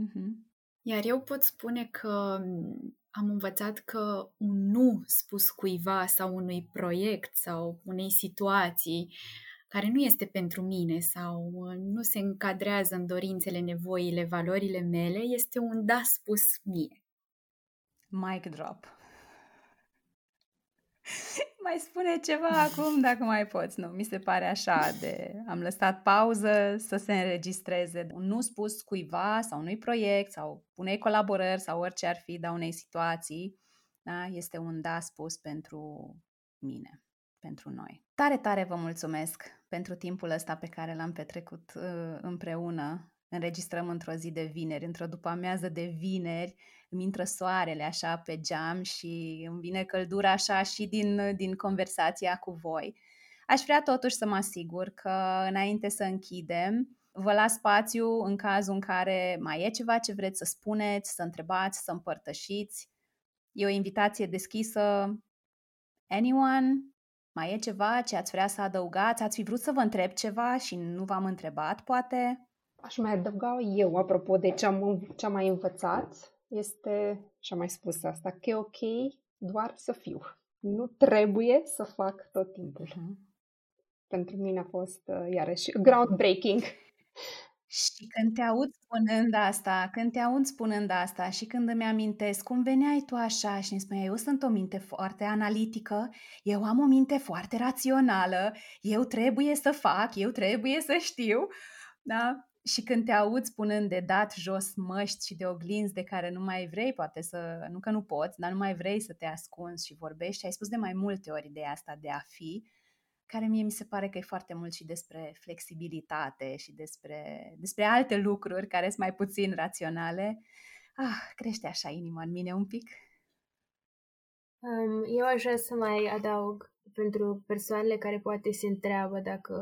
Uh-huh. Iar eu pot spune că am învățat că un nu spus cuiva sau unui proiect sau unei situații care nu este pentru mine sau uh, nu se încadrează în dorințele, nevoile, valorile mele, este un da spus mie. Mic drop. Mai spune ceva acum dacă mai poți. Nu, mi se pare așa de... Am lăsat pauză să se înregistreze. Un nu spus cuiva sau unui proiect sau unei colaborări sau orice ar fi, dar unei situații, da? este un da spus pentru mine, pentru noi. Tare, tare vă mulțumesc pentru timpul ăsta pe care l-am petrecut uh, împreună. Înregistrăm într-o zi de vineri, într-o după-amiază de vineri, îmi intră soarele așa pe geam și îmi vine căldura așa și din, din conversația cu voi. Aș vrea totuși să mă asigur că înainte să închidem, vă las spațiu în cazul în care mai e ceva ce vreți să spuneți, să întrebați, să împărtășiți. E o invitație deschisă. Anyone? Mai e ceva ce ați vrea să adăugați? Ați fi vrut să vă întreb ceva și nu v-am întrebat, poate? Aș mai adăuga eu, apropo de ce am, ce am mai învățat este, și am mai spus asta, că e ok doar să fiu. Nu trebuie să fac tot timpul. Uh-huh. Pentru mine a fost, uh, iarăși, groundbreaking. Și când te aud spunând asta, când te aud spunând asta și când îmi amintesc cum veneai tu așa și îmi spuneai, eu sunt o minte foarte analitică, eu am o minte foarte rațională, eu trebuie să fac, eu trebuie să știu, da? Și când te auzi spunând de dat jos măști și de oglinzi de care nu mai vrei, poate să, nu că nu poți, dar nu mai vrei să te ascunzi și vorbești, ai spus de mai multe ori ideea asta de a fi, care mie mi se pare că e foarte mult și despre flexibilitate și despre, despre alte lucruri care sunt mai puțin raționale. Ah, crește așa inima în mine un pic. Um, eu aș vrea să mai adaug pentru persoanele care poate se întreabă dacă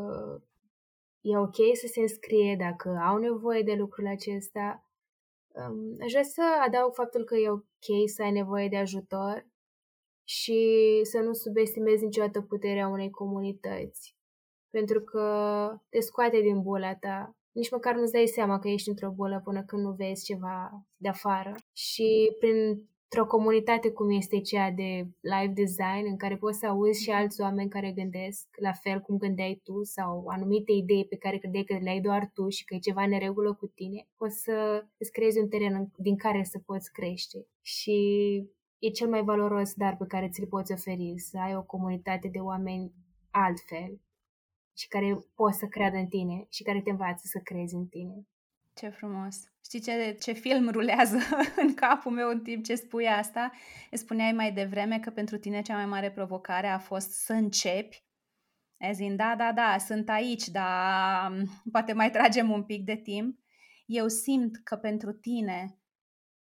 e ok să se înscrie, dacă au nevoie de lucrul acesta. Um, aș vrea să adaug faptul că e ok să ai nevoie de ajutor și să nu subestimezi niciodată puterea unei comunități. Pentru că te scoate din bula ta. Nici măcar nu-ți dai seama că ești într-o bulă până când nu vezi ceva de afară. Și prin într-o comunitate cum este cea de live design, în care poți să auzi și alți oameni care gândesc la fel cum gândeai tu sau anumite idei pe care credeai că le ai doar tu și că e ceva neregulă cu tine, poți să îți creezi un teren din care să poți crește. Și e cel mai valoros dar pe care ți-l poți oferi, să ai o comunitate de oameni altfel și care poți să creadă în tine și care te învață să crezi în tine. Ce frumos! Știi ce, ce film rulează în capul meu în timp ce spui asta? Îți spuneai mai devreme că pentru tine cea mai mare provocare a fost să începi. E zin, da, da, da, sunt aici, dar poate mai tragem un pic de timp. Eu simt că pentru tine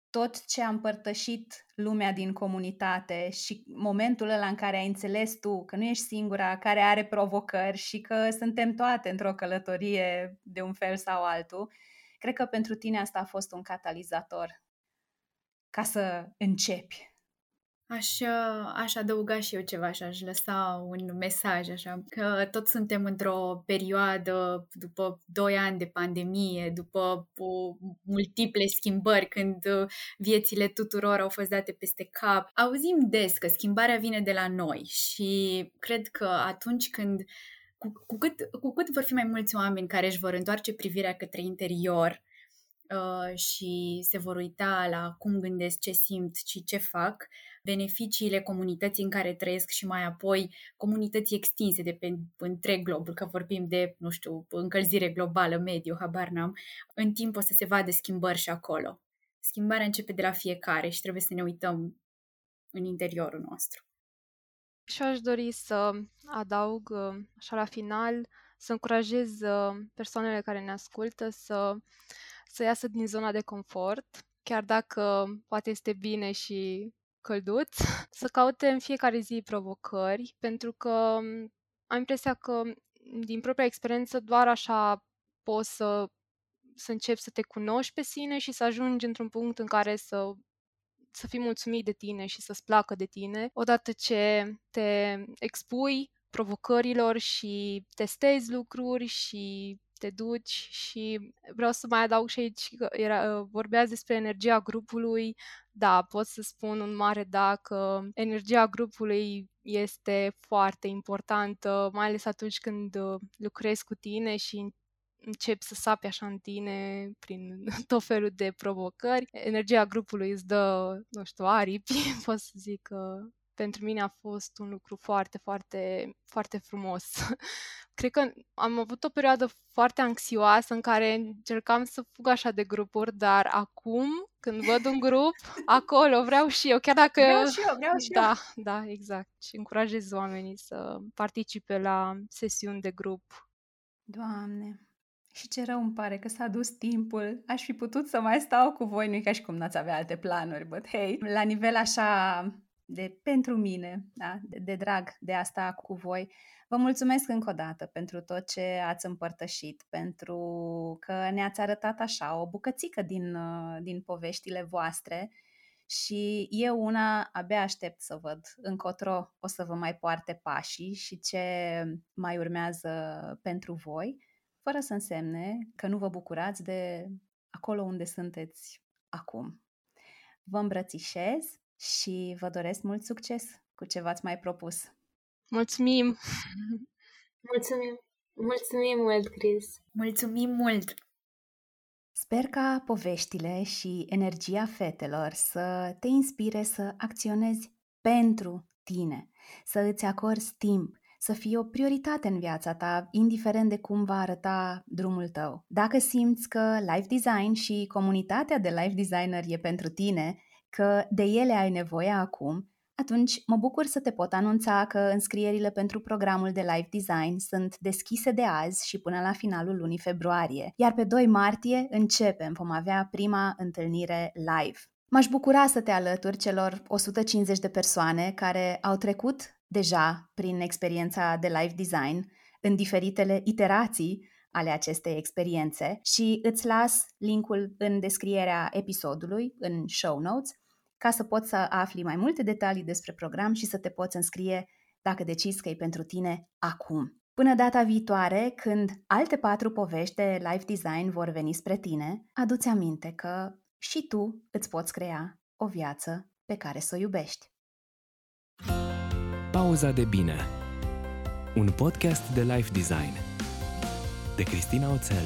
tot ce a împărtășit lumea din comunitate și momentul ăla în care ai înțeles tu că nu ești singura care are provocări și că suntem toate într-o călătorie de un fel sau altul, Cred că pentru tine asta a fost un catalizator ca să începi. Aș, aș adăuga și eu ceva și aș lăsa un mesaj așa, că toți suntem într-o perioadă după doi ani de pandemie, după o, multiple schimbări, când viețile tuturor au fost date peste cap. Auzim des că schimbarea vine de la noi și cred că atunci când cu, cu, cât, cu cât vor fi mai mulți oameni care își vor întoarce privirea către interior uh, și se vor uita la cum gândesc, ce simt și ce fac, beneficiile comunității în care trăiesc și mai apoi comunității extinse de pe întreg globul, că vorbim de, nu știu, încălzire globală, mediu, habar n-am, în timp o să se vadă schimbări și acolo. Schimbarea începe de la fiecare și trebuie să ne uităm în interiorul nostru. Și aș dori să adaug, uh, așa la final, să încurajez uh, persoanele care ne ascultă să, să iasă din zona de confort, chiar dacă poate este bine și călduț, să caute în fiecare zi provocări, pentru că um, am impresia că, din propria experiență, doar așa poți să, să începi să te cunoști pe sine și să ajungi într-un punct în care să să fii mulțumit de tine și să-ți placă de tine, odată ce te expui provocărilor și testezi lucruri și te duci și vreau să mai adaug și aici că era, vorbeați despre energia grupului. Da, pot să spun un mare da că energia grupului este foarte importantă, mai ales atunci când lucrezi cu tine și începi să sapi așa în tine prin tot felul de provocări. Energia grupului îți dă, nu știu, aripi, pot să zic că pentru mine a fost un lucru foarte, foarte, foarte frumos. Cred că am avut o perioadă foarte anxioasă în care încercam să fug așa de grupuri, dar acum, când văd un grup, acolo vreau și eu, chiar dacă... Vreau și eu, vreau și da, eu. Da, exact. Și încurajez oamenii să participe la sesiuni de grup. Doamne, și ce rău îmi pare că s-a dus timpul. Aș fi putut să mai stau cu voi, nu e ca și cum n-ați avea alte planuri, but hey, la nivel așa de pentru mine, da? de, de drag de a sta cu voi. Vă mulțumesc încă o dată pentru tot ce ați împărtășit, pentru că ne-ați arătat așa o bucățică din, din poveștile voastre și eu una abia aștept să văd încotro o să vă mai poarte pașii și ce mai urmează pentru voi fără să însemne că nu vă bucurați de acolo unde sunteți acum. Vă îmbrățișez și vă doresc mult succes cu ce v-ați mai propus. Mulțumim! Mulțumim! Mulțumim mult, Chris! Mulțumim mult! Sper ca poveștile și energia fetelor să te inspire să acționezi pentru tine, să îți acorzi timp, să fie o prioritate în viața ta, indiferent de cum va arăta drumul tău. Dacă simți că life design și comunitatea de life designer e pentru tine, că de ele ai nevoie acum, atunci mă bucur să te pot anunța că înscrierile pentru programul de live design sunt deschise de azi și până la finalul lunii februarie, iar pe 2 martie începem, vom avea prima întâlnire live. M-aș bucura să te alături celor 150 de persoane care au trecut deja prin experiența de live design în diferitele iterații ale acestei experiențe și îți las linkul în descrierea episodului, în show notes, ca să poți să afli mai multe detalii despre program și să te poți înscrie dacă decizi că e pentru tine acum. Până data viitoare, când alte patru povești de life design vor veni spre tine, adu-ți aminte că și tu îți poți crea o viață pe care să o iubești. Pauza de bine. Un podcast de life design. De Cristina Oțel